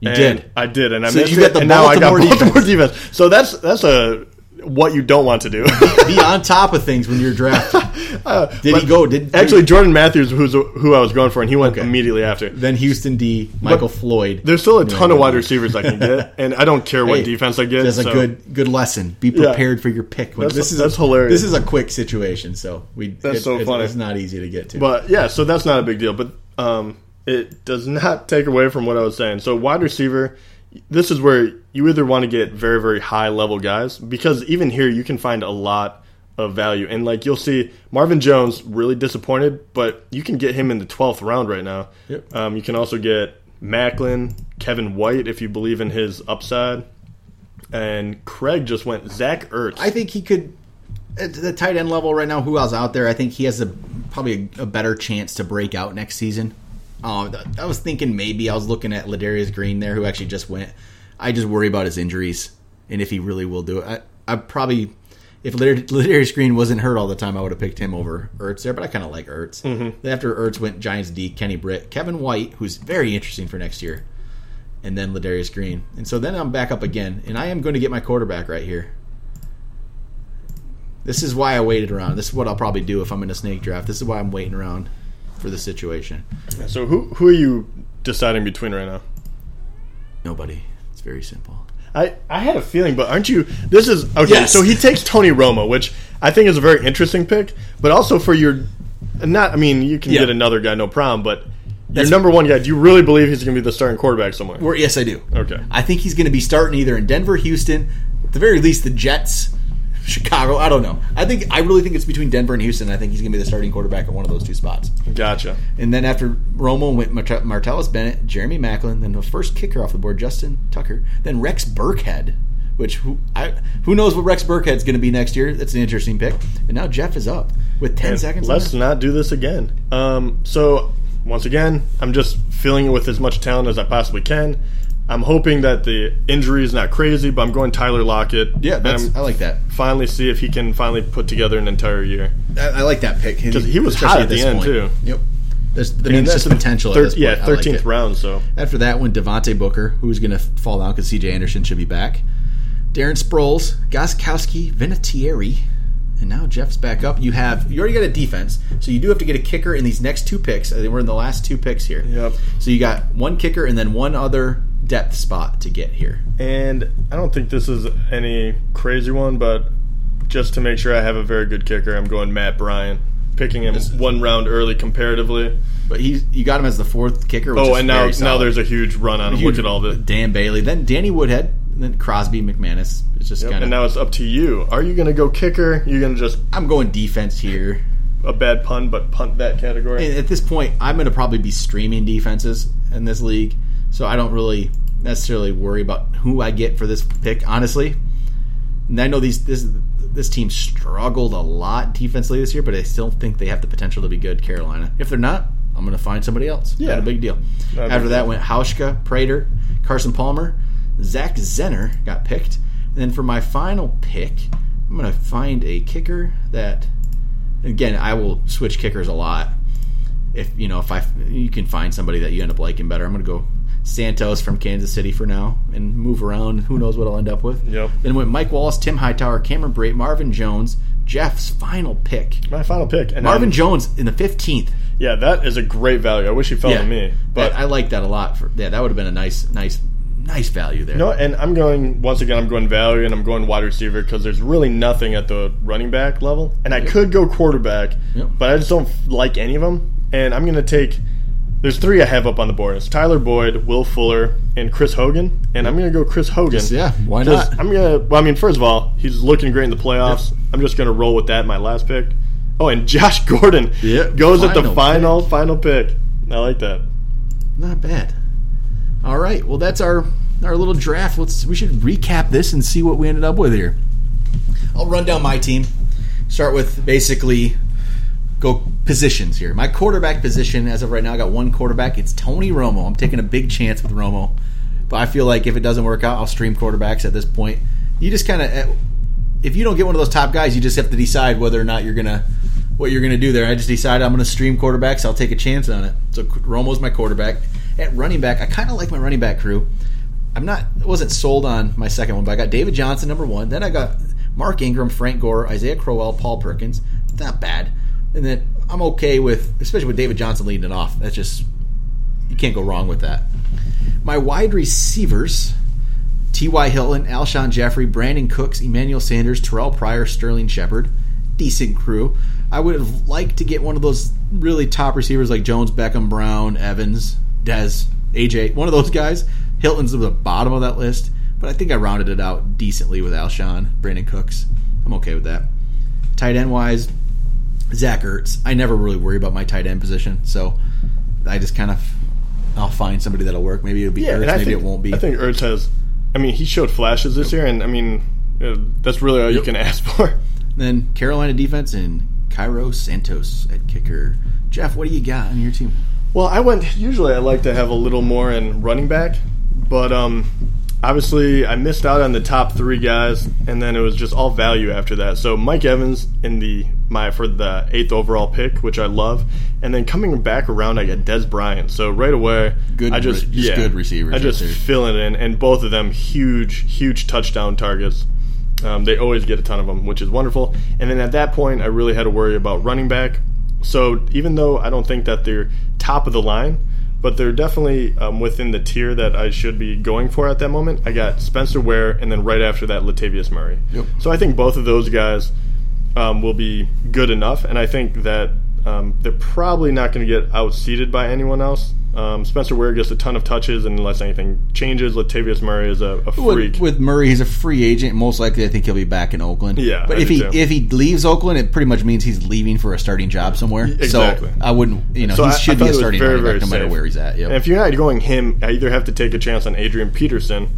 You And did. I did, and I So missed you got it, the and now I got Baltimore Baltimore defense. So that's that's a what you don't want to do. Be on top of things when you're drafted. did he go? Did Actually, Jordan Matthews, who's who I was going for, and he went Okay. immediately after. then Houston D, Michael Floyd. There's still a ton of wide receivers I can get, and I don't care what Hey, defense I get. That's so- a good good lesson. Be Yeah. prepared for your pick. That's- this is that's hilarious. This is a quick situation, so we. That's it- so it's, funny. It's not easy to get to. But yeah, so that's not a big deal. But um, it does not take away from what I was saying. So wide receiver, this is where you either want to get very very high level guys because even here you can find a lot of value. And like you'll see, Marvin Jones really disappointed, but you can get him in the twelfth round right now. Yep. Um, you can also get Maclin, Kevin White if you believe in his upside. And Craig just went Zach Ertz. I think he could at the tight end level right now. Who else out there? I think he has a probably a, a better chance to break out next season. Um, I was thinking maybe I was looking at Ladarius Green there, who actually just went. I just worry about his injuries and if he really will do it. I, I probably if Ladar- Ladarius Green wasn't hurt all the time, I would have picked him over Ertz there. But I kind of like Ertz. Then After Ertz went Giants D, Kenny Britt, Kevin White, who's very interesting for next year, and then Ladarius Green. And so then I'm back up again, and I am going to get my quarterback right here. This is why I waited around. This is what I'll probably do if I'm in a snake draft. This is why I'm waiting around for the situation. so who who are you deciding between right now? Nobody. It's very simple. I, I had a feeling, but aren't you? This is okay. Yes. So he takes Tony Romo, which I think is a very interesting pick, but also for your not. I mean, you can Yeah. get another guy, no problem. But your number one guy, do you really believe he's going to be the starting quarterback somewhere? Yes, I do. Okay. I think he's going to be starting either in Denver, Houston, at the very least the Jets, Chicago. I don't know. I think I really think it's between Denver and Houston. I think he's going to be the starting quarterback at one of those two spots. Gotcha. And then after Romo went Mart- Martellus Bennett, Jeremy Maclin, then the first kicker off the board, Justin Tucker, then Rex Burkhead, which who I, who knows what Rex Burkhead's going to be next year? That's an interesting pick. And now Jeff is up with ten And seconds. Let's left. not do this again. Um, so once again, I'm just filling it with as much talent as I possibly can. I'm hoping that the injury is not crazy, but I'm going Tyler Lockett. Yeah, that's, I'm like that. finally see if he can finally put together an entire year. I, I like that pick 'Cause he was hot at the end, too. Yep. There's, I mean, it's that's the potential. thir- at this point. yeah, I like thirteenth round. So After that went Devontae Booker, who's going to fall down because C.J. Anderson should be back. Darren Sproles, Gostkowski, Vinatieri, and now Jeff's back up. You have you already got a defense, so you do have to get a kicker in these next two picks. Uh, I think we're in the last two picks here. Yep. So you got one kicker and then one other depth spot to get here. And I don't think this is any crazy one, but just to make sure I have a very good kicker, I'm going Matt Bryant, picking him one round early comparatively. But he's you got him as the fourth kicker. Which Oh, is and now now there's a huge run on him. Huge- Look at all this. Dan Bailey, then Danny Woodhead, then Crosby, McManus. It's just kind of. And now it's up to you. Are you going to go kicker? You're going to just I'm going defense here. a bad pun, but punt that category. And at this point, I'm going to probably be streaming defenses in this league, so I don't really necessarily worry about who I get for this pick. Honestly, and I know these this this team struggled a lot defensively this year, but I still think they have the potential to be good. Carolina, if they're not, I'm going to find somebody else. Yeah. not a big deal. After that went Hauschka, Prater, Carson Palmer, Zach Zenner got picked, and then for my final pick, I'm going to find a kicker that again, I will switch kickers a lot. If you know, if I you can find somebody that you end up liking better, I'm going to go Santos from Kansas City for now and move around. Who knows what I'll end up with? Yep. Then went Mike Wallace, Tim Hightower, Cameron Brate, Marvin Jones, Jeff's final pick. My final pick. And Marvin I'm- Jones in the 15th. Yeah, that is a great value. I wish he fell to me. But That- I like that a lot. For yeah, that would have been a nice, nice, nice value there. No, and I'm going once again. I'm going value, and I'm going wide receiver because there's really nothing at the running back level, and I could go quarterback, Yep. but I just don't like any of them. And I'm going to take. There's three I have up on the board. It's Tyler Boyd, Will Fuller, and Chris Hogan. And I'm going to go Chris Hogan. Just- yeah, why not? I'm gonna. Well, I mean, first of all, he's looking great in the playoffs. I'm just going to roll with that. in My last pick. Oh, and Josh Gordon Yeah, goes at the final final final pick. I like that. Not bad. All right. Well, that's our our little draft. Let's we should recap this and see what we ended up with here. I'll run down my team. Start with basically go positions here. My quarterback position as of right now, I got one quarterback. It's Tony Romo. I'm taking a big chance with Romo, but I feel like if it doesn't work out, I'll stream quarterbacks at this point. You just kind of eh, if you don't get one of those top guys, you just have to decide whether or not you're gonna what you're gonna do there. I just decided I'm gonna stream quarterbacks. I'll take a chance on it. So Romo's my quarterback. At running back, I kind of like my running back crew. I'm not wasn't sold on my second one, but I got David Johnson number one. Then I got Mark Ingram, Frank Gore, Isaiah Crowell, Paul Perkins. Not bad. And then I'm okay with, especially with David Johnson leading it off. That's just you can't go wrong with that. My wide receivers: T.Y. Hilton, Alshon Jeffery, Brandin Cooks, Emmanuel Sanders, Terrell Pryor, Sterling Shepard. Decent crew. I would have liked to get one of those really top receivers like Jones, Beckham, Brown, Evans, Dez, AJ. One of those guys. Hilton's at the bottom of that list, but I think I rounded it out decently with Alshon, Brandin Cooks. I'm okay with that. Tight end wise, Zach Ertz. I never really worry about my tight end position, so I just kind of I'll find somebody that'll work. Maybe it'll be Ertz, maybe think, it won't be. I think Ertz has. I mean, he showed flashes this year, and I mean, uh, that's really all you can ask for. Then Carolina defense and Cairo Santos at kicker. Jeff, what do you got on your team? Well, I went. Usually, I like to have a little more in running back, but um, obviously, I missed out on the top three guys, and then it was just all value after that. So Mike Evans in the my for the eighth overall pick, which I love, and then coming back around, I got Dez Bryant. So right away, Good I just just yeah, good receivers I just there. fill it in, and both of them huge, huge touchdown targets. Um, they always get a ton of them, which is wonderful. And then at that point, I really had to worry about running back. So even though I don't think that they're top of the line, but they're definitely um, within the tier that I should be going for at that moment. I got Spencer Ware, and then right after that, Latavius Murray. Yep. So I think both of those guys um, will be good enough, and I think that um, they're probably not going to get outseated by anyone else. Um, Spencer Ware gets a ton of touches, and unless anything changes, Latavius Murray is a, a freak. With, with Murray, he's a free agent. Most likely, I think he'll be back in Oakland. Yeah, but I if he too. if he leaves Oakland, it pretty much means he's leaving for a starting job somewhere. Exactly. So I wouldn't, you know, So he I- I should thought be a starting very, running back very no matter safe. where he's at. Yep. And if you're not going him, I either have to take a chance on Adrian Peterson,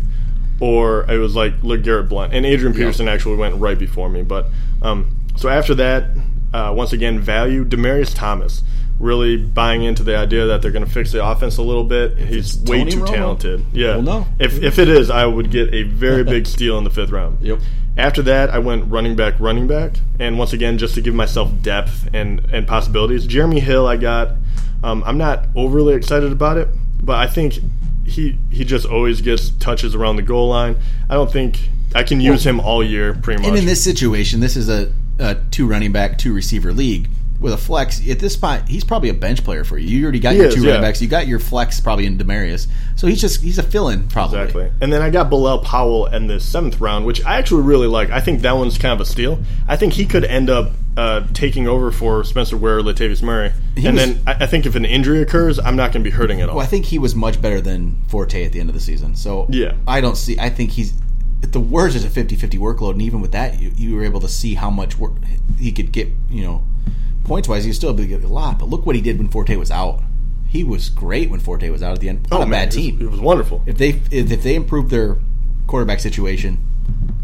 or it was like look Garrett Blount. And Adrian Peterson actually went right before me. But um, so after that, uh, once again, value Demaryius Thomas. Really buying into the idea that they're going to fix the offense a little bit. He's way Tony too Romo. talented. Yeah. Well, no. If if it is, I would get a very big steal in the fifth round. Yep. After that, I went running back, running back, and once again, just to give myself depth and and possibilities. Jeremy Hill, I got. Um, I'm not overly excited about it, but I think he he just always gets touches around the goal line. I don't think I can use him all year, pretty much. And in this situation, this is a, a two running back, two receiver league. With a flex at this spot, he's probably a bench player for you. You already got He your is, two yeah. running backs. You got your flex probably in Demaryius, so he's just he's a fill-in probably. Exactly. And then I got Bilal Powell in the seventh round, which I actually really like. I think that one's kind of a steal. I think he could end up uh, taking over for Spencer Ware or Latavius Murray. He and was- then I, I think if an injury occurs, I'm not going to be hurting at all. Well, I think he was much better than Forte at the end of the season. So Yeah. I don't see. I think he's at the worst is a 50-50 workload, and even with that, you, you were able to see how much work he could get. You know, points wise, he was still able to get a lot. But look what he did when Forte was out. He was great when Forte was out at the end. Not a Oh, man, bad it was- team. It was wonderful. if they if, if they improve their quarterback situation,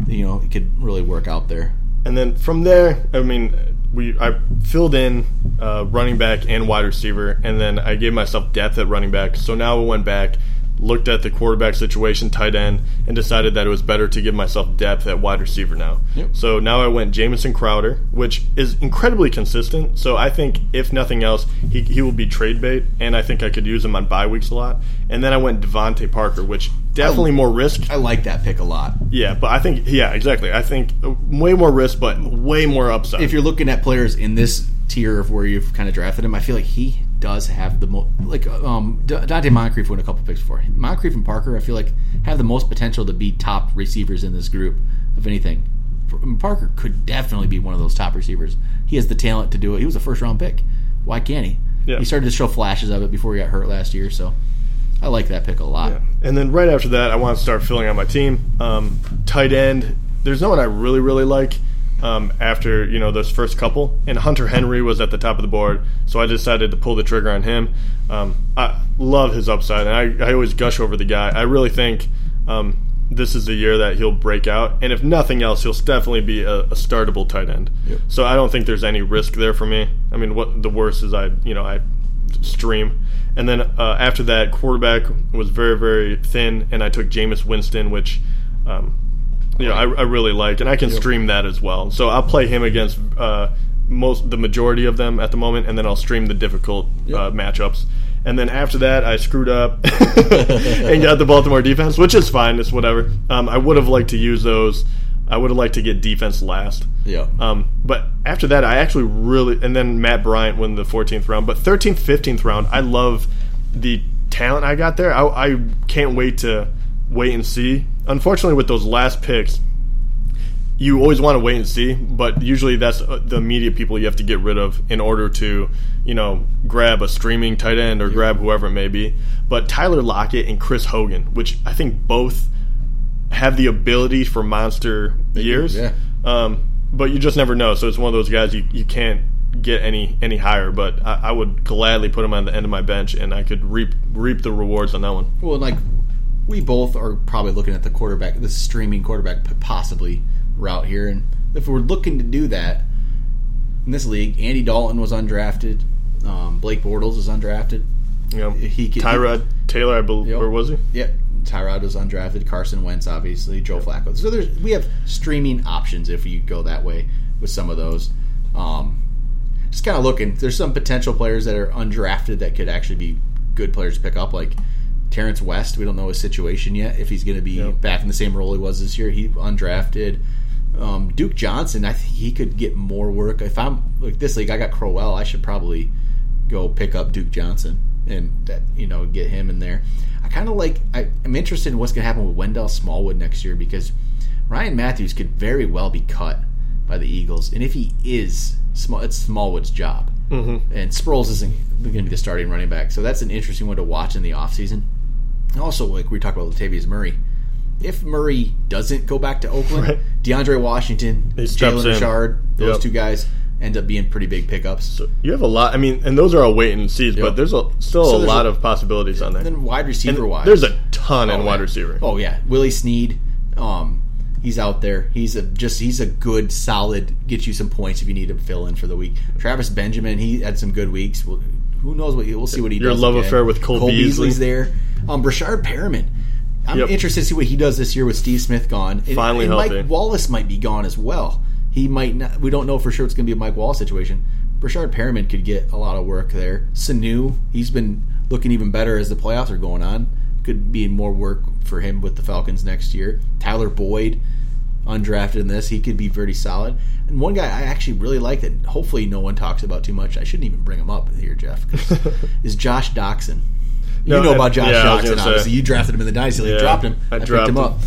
you know, it could really work out there. And then from there, I mean, we I filled in uh, running back and wide receiver, and then I gave myself depth at running back. So now we went back looked at the quarterback situation, tight end, and decided that it was better to give myself depth at wide receiver now. Yep. So now I went Jamison Crowder, which is incredibly consistent. So I think if nothing else, he, he will be trade bait, and I think I could use him on bye weeks a lot. And then I went DeVante Parker, which definitely more risk. I like that pick a lot. Yeah, but I think yeah, exactly. I think uh, way more risk, but way more upside. If you're looking at players in this tier of where you've kind of drafted him, I feel like he does have the most like um Donte Moncrief won a couple picks before. Moncrief and Parker, I feel like have the most potential to be top receivers in this group of anything. For- I mean, Parker could definitely be one of those top receivers. He has the talent to do it. He was a first round pick. Why can't he? Yeah. He started to show flashes of it before he got hurt last year, so I like that pick a lot. Yeah. And then right after that, I want to start filling out my team. Um, tight end. There's no one I really really like. Um, after you know those first couple, and Hunter Henry was at the top of the board, so I decided to pull the trigger on him. Um, I love his upside, and I, I always gush over the guy. I really think um, this is the year that he'll break out, and if nothing else, he'll definitely be a, a startable tight end. Yep. So I don't think there's any risk there for me. I mean, what the worst is I you know I stream. And then uh, after that, quarterback was very, very thin, and I took Jameis Winston, which, um, you know, I, I really like, and I can stream that as well. So I'll play him against uh, most, the majority of them at the moment, and then I'll stream the difficult uh, matchups. And then after that, I screwed up and got the Baltimore defense, which is fine. It's whatever. Um, I would have liked to use those. I would have liked to get defense last. Yeah. Um, but after that, I actually really, and then Matt Bryant won the 14th round. But 13th, 15th round, I love the talent I got there. I, I can't wait to wait and see. Unfortunately, with those last picks, you always want to wait and see, but usually that's uh, the immediate people you have to get rid of in order to, you know, grab a streaming tight end or grab whoever it may be. But Tyler Lockett and Chris Hogan, which I think both have the ability for monster years. yeah. Um, but you just never know. So it's one of those guys you, you can't get any any higher. But I, I would gladly put him on the end of my bench, and I could reap reap the rewards on that one. Well, like we both are probably looking at the quarterback, the streaming quarterback possibly route here, and if we're looking to do that in this league, Andy Dalton was undrafted, um, Blake Bortles is undrafted. Know, He could- Tyrod Taylor, I believe, Yep. or was he? Yep, Tyrod was undrafted. Carson Wentz, obviously, Joe Flacco. So there's we have streaming options if you go that way with some of those. Um, just kind of looking. There's some potential players that are undrafted that could actually be good players to pick up, like Terrance West. We don't know his situation yet. If he's going to be Yep. back in the same role he was this year, he undrafted. Um, Duke Johnson, I think he could get more work. If I'm like this league, I got Crowell. I should probably go pick up Duke Johnson and that you know get him in there. I kind of like. I, I'm interested in what's going to happen with Wendell Smallwood next year because Ryan Mathews could very well be cut by the Eagles, and if he is, small, it's Smallwood's job. Mm-hmm. And Sproles isn't going to be the starting running back, so that's an interesting one to watch in the offseason. Also, like we talked about Latavius Murray, if Murray doesn't go back to Oakland, Right. DeAndre Washington, Jalen in. Richard, those Yep. two guys end up being pretty big pickups. So you have a lot. I mean, and those are all wait and sees, Yep. but there's a, still So a there's lot a- of possibilities on there. And then wide receiver wise, there's a ton in Oh, wide receiver. Oh yeah, Willie Snead. Um, he's out there. He's a just he's a good, solid. Get you some points if you need to fill in for the week. Travis Benjamin. He had some good weeks. Well, who knows what he, we'll see what he Your does. Your love again. affair with Cole Beasley. Beasley's there. Um, Breshad Perriman. I'm Yep. interested to see what he does this year with Steve Smith gone. And- Finally and healthy. Mike Wallace might be gone as well. He might not. We don't know for sure it's going to be a Mike Wallace situation. Breshad Perriman could get a lot of work there. Sanu, he's been looking even better as the playoffs are going on. Could be more work for him with the Falcons next year. Tyler Boyd, undrafted in this, he could be pretty solid. And one guy I actually really like that hopefully no one talks about too much. I shouldn't even bring him up here, Jeff. 'cause- is Josh Doctson. You know I- about Josh yeah, I was say. obviously. You drafted him in the dynasty league, Yeah, dropped him. I I, picked dropped him him. up.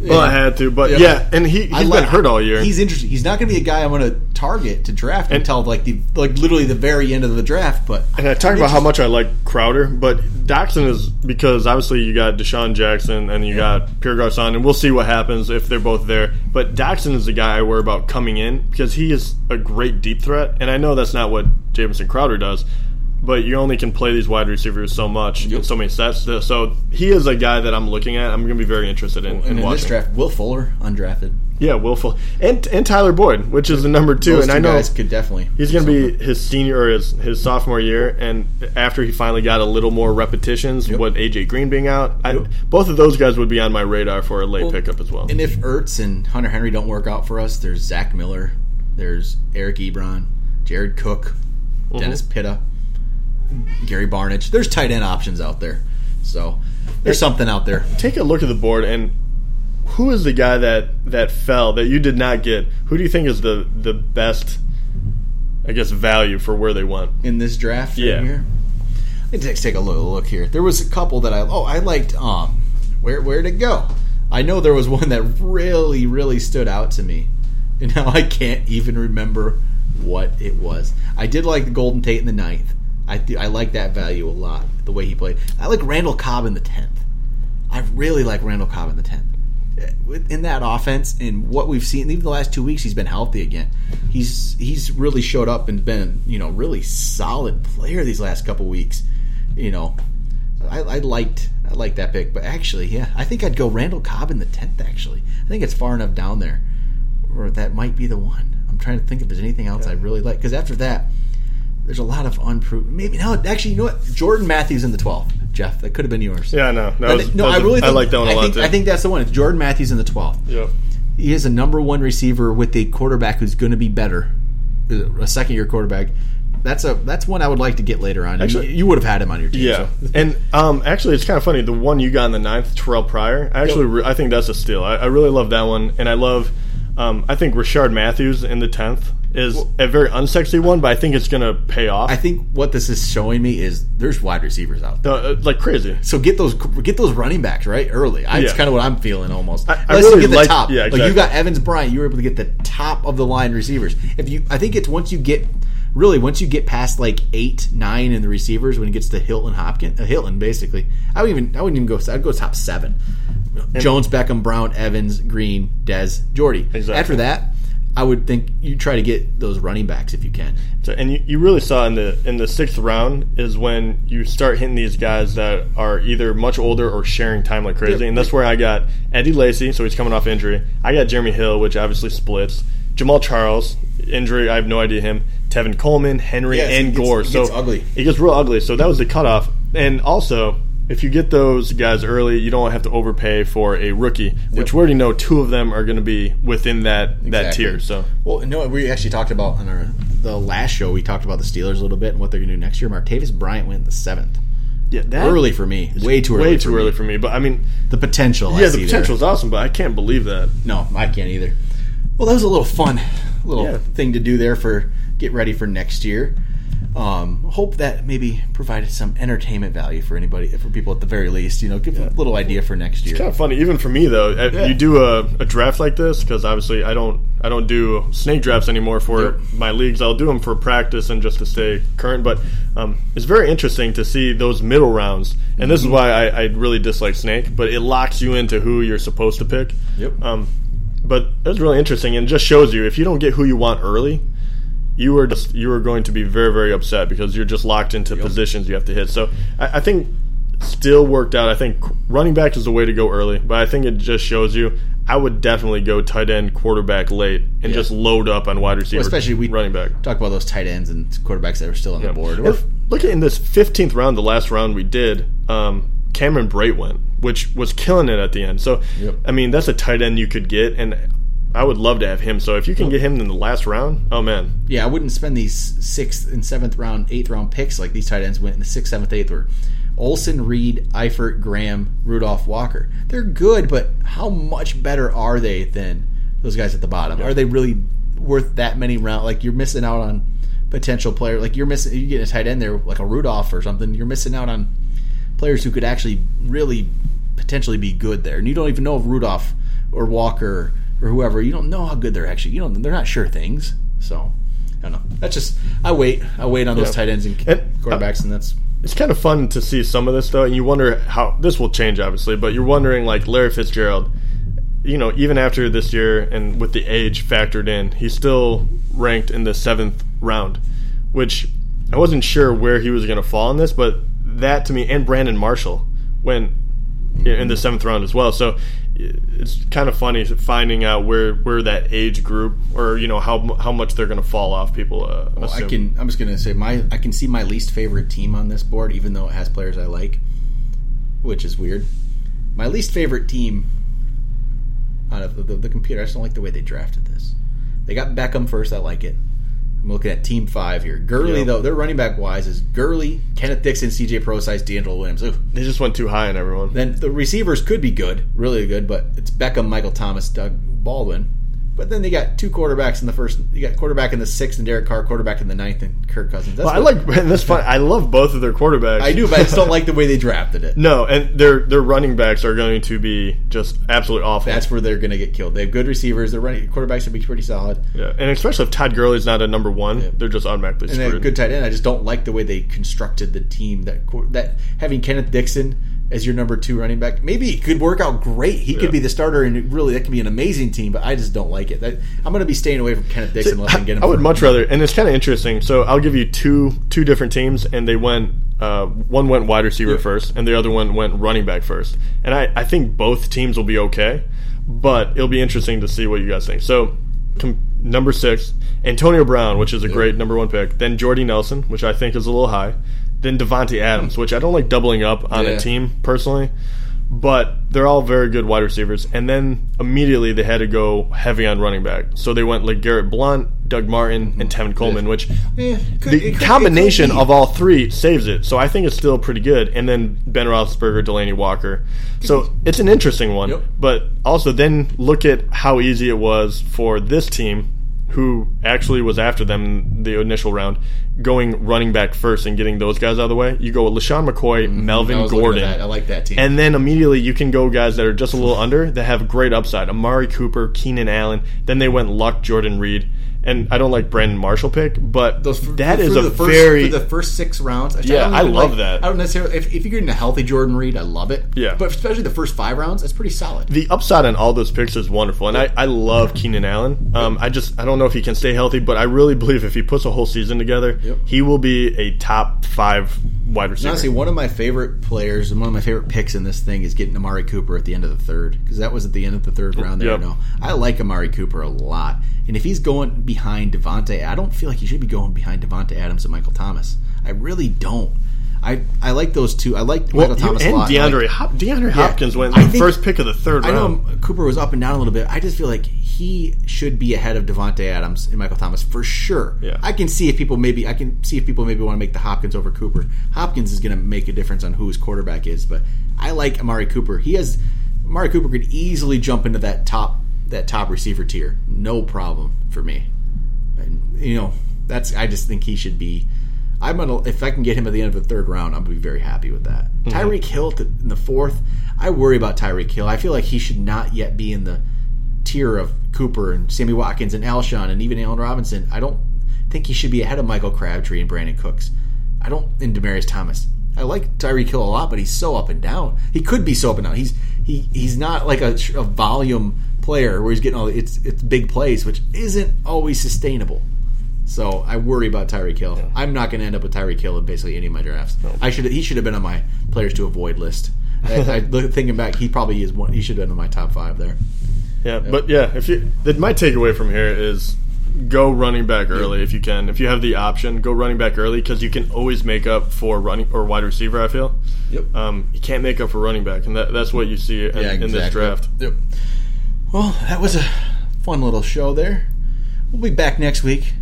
Well, I had to, but Yeah. yeah, and he I he's like- been hurt all year. He's interesting. He's not going to be a guy I'm going to target to draft And- until like the like literally the very end of the draft. But And I talked about how much I like Crowder, but Doctson is because obviously you got DeSean Jackson and you got Pierre Garcon, and we'll see what happens if they're both there. But Doctson is the guy I worry about coming in because he is a great deep threat, and I know that's not what Jamison Crowder does. But you only can play these wide receivers so much in so many sets. So he is a guy that I'm looking at. I'm going to be very interested in, in and in this draft, Will Fuller undrafted. Yeah, willful, and and Tyler Boyd, which is the number two, Those and two I know guys could definitely. He's going to be his senior or his, his sophomore year, and after he finally got a little more repetitions, Yep. what AJ Green being out, I, Yep. both of those guys would be on my radar for a late Well, pickup as well. And if Ertz and Hunter Henry don't work out for us, there's Zach Miller, there's Eric Ebron, Jared Cook, Mm-hmm. Dennis Pitta, Gary Barnidge. There's tight end options out there. So there's something out there. Take a look at the board and who is the guy that that fell that you did not get? Who do you think is the the best? I guess value for where they went. in this draft right Yeah. here. Let's take a little look here. There was a couple that I oh I liked. Um, where where'd it go? I know there was one that really really stood out to me, and now I can't even remember what it was. I did like the Golden Tate in the ninth. I th- I like that value a lot. The way he played. I like Randall Cobb in the tenth. I really like Randall Cobb in the tenth. Eh, in that offense, and what we've seen, even the last two weeks, he's been healthy again. He's he's really showed up and been you know really solid player these last couple weeks. You know, I, I liked I liked that pick, but actually, yeah, I think I'd go Randall Cobb in the tenth. Actually, I think it's far enough down there, or that might be the one. I'm trying to think if there's anything else I really like because after that, there's a lot of unproven. Maybe no, actually, you know what? Jordan Matthews in the 12th. Jeff, that could have been yours. Yeah, no, I was, no, I a- really I think, like that one a I lot think, too. I think that's the one. It's Jordan Matthews in the 12th. Yep. He is a number one receiver with a quarterback who's going to be better, a second year quarterback. That's a that's one I would like to get later on. Actually- you, you would have had him on your team. Yeah, so. and um, actually, it's kind of funny. The one you got in the ninth, Terrell Pryor. I actually, re- I think that's a steal. I, I really love that one, and I love. Um, I think Rishard Matthews in the tenth is a very unsexy one, but I think it's going to pay off. I think what this is showing me is there's wide receivers out there. Uh, like crazy. So get those get those running backs right early. I, That's Yeah. kind of what I'm feeling almost. I- I Unless really you get the like- top. yeah, Like you exactly. got Evans Bryant, you were able to get the top of the line receivers. If you, I think it's once you get really once you get past like eight, nine in the receivers when it gets to Hilton Hopkins, uh, Hilton basically. I would even I wouldn't even go. I'd go top seven. Jones, Beckham, Brown, Evans, Green, Dez, Jordy. Exactly. After that, I would think you try to get those running backs if you can. So, and you, you really saw in the in the sixth round is when you start hitting these guys that are either much older or sharing time like crazy, Yep. and that's where I got Eddie Lacy, so he's coming off injury. I got Jeremy Hill, which obviously splits. Jamaal Charles, injury, I have no idea him. Tevin Coleman, Henry, Yeah, and gets- Gore. it so gets ugly. It gets real ugly. So that was the cutoff. And also, if you get those guys early, you don't have to overpay for a rookie, which we already know two of them are going to be within that that tier. So Well, no, we actually talked about on our the last show. We talked about the Steelers a little bit and what they're going to do next year. Martavis Bryant went in the seventh. yeah, that Early for me, way too early. way for too me. early for me. But I mean, The potential. I yeah, the see potential is awesome, but I can't believe that. No, I can't either. Well, that was a little fun, little Yeah. thing to do there for get ready for next year. Um, hope that maybe provided some entertainment value for anybody, for people at the very least. You know, give a little idea for next year. Kind of funny, even for me though. Yeah. You do a, a draft like this because obviously I don't I don't do snake drafts anymore for Yep. my leagues. I'll do them for practice and just to stay current. But um, it's very interesting to see those middle rounds, and this is Mm-hmm. why I, I really dislike snake. But it locks you into who you're supposed to pick. Yep. Um, but it's really interesting and just shows you if you don't get who you want early, you are just you are going to be very very upset because you're just locked into positions you have to hit. So I, I think still worked out. I think running back is the way to go early, but I think it just shows you. I would definitely go tight end, quarterback late, and Yeah. just load up on wide receiver, especially we running back. talk about those tight ends and quarterbacks that are still on the board. Or, If- look at in this 15th round, the last round we did, um, Cameron Brate went, which was killing it at the end. So, Yep. I mean, that's a tight end you could get, and I would love to have him. So, if you can get him in the last round, oh man, yeah, I wouldn't spend these sixth and seventh round, eighth round picks like these tight ends went in the sixth, seventh, eighth. Were Olsen, Reed, Eifert, Graham, Rudolph, Walker. They're good, but how much better are they than those guys at the bottom? Are they really worth that many rounds? Like you're missing out on potential player. Like you're missing. You get a tight end there, like a Rudolph or something. You're missing out on players who could actually really potentially be good there, and you don't even know if Rudolph or Walker or whoever. You don't know how good they're actually. You don't. They're not sure things. So I don't know. That's just I wait. I wait on those Yeah. tight ends and uh, quarterbacks, and that's it's kind of fun to see some of this though, and you wonder how this will change, obviously. But you're wondering, like Larry Fitzgerald, you know, even after this year and with the age factored in, he's still ranked in the seventh round, which I wasn't sure where he was going to fall in this, but that to me and Brandon Marshall went in the seventh round as well. So it's kind of funny finding out where where that age group or you know how how much they're going to fall off. People, uh, Well, I can. I'm just gonna say my. I can see my least favorite team on this board, even though it has players I like, which is weird. My least favorite team out of the, the, the computer. I just don't like the way they drafted this. They got Beckham first. I like it. I'm looking at Team Five here. Gurley Yeah. though, their running back wise is Gurley, Kenneth Dixon, C.J. Prosise, DeAngelo Williams. Ugh. they just went too high on everyone. Then the receivers could be good, really good, but it's Beckham, Michael Thomas, Doug Baldwin. But then they got two quarterbacks in the first. You got quarterback in the sixth and Derek Carr, quarterback in the ninth and Kirk Cousins. That's Well, I like that's fun. I love both of their quarterbacks. I do, but I just don't like the way they drafted it. No, and their their running backs are going to be just absolutely awful. That's where they're going to get killed. They have good receivers. Their running quarterbacks would be pretty solid, yeah, and especially if Todd Gurley's not a number one, they're just automatically and screwed. good tight end. I just don't like the way they constructed the team. That that having Kenneth Dixon as your number two running back, maybe it could work out great. He Yeah. could be the starter, and really that could be an amazing team. But I just don't like it. That, I'm going to be staying away from Kenneth Dixon unless I can get him. I would much rather, and it's kind of interesting. So I'll give you two two different teams, and they went. Uh, one went wide receiver Yeah. first, and the other one went running back first. And I, I think both teams will be okay, but it'll be interesting to see what you guys think. So, com- number six, Antonio Brown, which is a great number one pick. Then Jordy Nelson, which I think is a little high. Then Davante Adams, which I don't like doubling up on Yeah. a team personally, but they're all very good wide receivers. And then immediately they had to go heavy on running back, so they went like Garrett Blount, Doug Martin, and mm-hmm. Tevin Coleman, which Yeah, could- the could- combination it could be. of all three saves it. So I think it's still pretty good. And then Ben Roethlisberger, Delanie Walker. So it's an interesting one. Yep. But also then look at how easy it was for this team, who actually was after them the initial round, going running back first and getting those guys out of the way. You go with LeSean McCoy, Mm-hmm. Melvin at Gordon. I like that team. And then immediately you can go guys that are just a little under that have great upside. Amari Cooper, Keenan Allen. Then they went Luck, Jordan Reed. And I don't like Brandon Marshall pick, but Those that is a the first, very the first six rounds. Yeah, don't I love like- that. I don't necessarily. If, if you're getting a healthy Jordan Reed, I love it. Yeah. but especially the first five rounds, it's pretty solid. the upside on all those picks is wonderful, and I, I love Keenan Allen. Um, I just I don't know if he can stay healthy, but I really believe if he puts a whole season together, Yep. he will be a top five wide receiver. honestly, one of my favorite players and one of my favorite picks in this thing is getting Amari Cooper at the end of the third because that was at the end of the third round. There, Yep. no, I like Amari Cooper a lot, and if he's going behind Davante, I don't feel like he should be going behind Davante Adams and Michael Thomas. I really don't. I I like those two. I like well, Michael Thomas and a lot. DeAndre like- Hop, DeAndre Hopkins went I the first pick of the third I know. Cooper was up and down a little bit. I just feel like he should be ahead of Davante Adams and Michael Thomas for sure. Yeah. I can see if people maybe I can see if people maybe want to make the Hopkins over Cooper. Hopkins is going to make a difference on who his quarterback is, but I like Amari Cooper. He has Amari Cooper could easily jump into that top that top receiver tier, no problem for me. And, you know, that's I just think he should be. I'm gonna if I can get him at the end of the third round, I'm gonna be very happy with that. Mm-hmm. Tyreek Hill to, in the fourth, I worry about Tyreek Hill. I feel like he should not yet be in the tier of Cooper and Sammy Watkins and Alshon and even Allen Robinson. I don't think he should be ahead of Michael Crabtree and Brandin Cooks. I don't and Demaryius Thomas. I like Tyreek Hill a lot, but he's so up and down. He could be so up and down. He's he he's not like a, a volume player where he's getting all it's it's big plays, which isn't always sustainable. So I worry about Tyreek Hill. I'm not going to end up with Tyreek Hill in basically any of my drafts. I should he should have been on my players to avoid list. I, I thinking back, he probably is one. He should have been in my top five there. Yeah, but yeah, if you that my takeaway from here is go running back early if you can. If you have the option, go running back early because you can always make up for running or wide receiver. I feel. Yep. Um, you can't make up for running back, and that, that's what you see in, in this draft. Yep. Well, that was a fun little show there. We'll be back next week.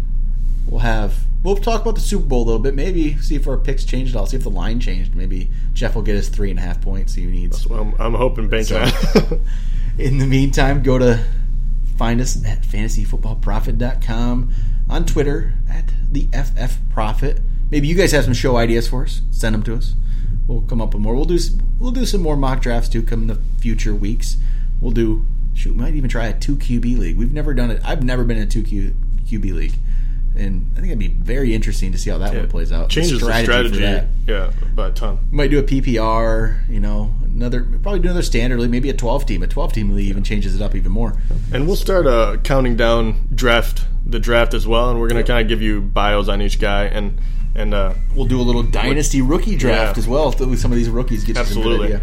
We'll have we'll talk about the Super Bowl a little bit. Maybe see if our picks changed at all. See if the line changed. Maybe Jeff will get his three and a half points he needs. Well, I'm, I'm hoping bank So- In the meantime, go to find us at fantasyfootballprofit.com on Twitter at the FF Profit. Maybe you guys have some show ideas for us. Send them to us. We'll come up with more. We'll do we'll do some more mock drafts too. Come in the future weeks. We'll do shoot. We might even try a two QB league. We've never done it. I've never been in a two Q, QB league, and I think it'd be very interesting to see how that one plays out. Changes the strategy, that. yeah, by a ton. We might do a PPR, you know, another probably do another standard league, maybe a twelve team. A twelve team league even changes it up even more. And we'll start uh, counting down draft the draft as well, and we're gonna kind of give you bios on each guy, and and uh, We'll do a little dynasty rookie draft Yeah. as well with some of these rookies. Get Absolutely.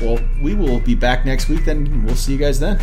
Well, we will be back next week. Then we'll see you guys then.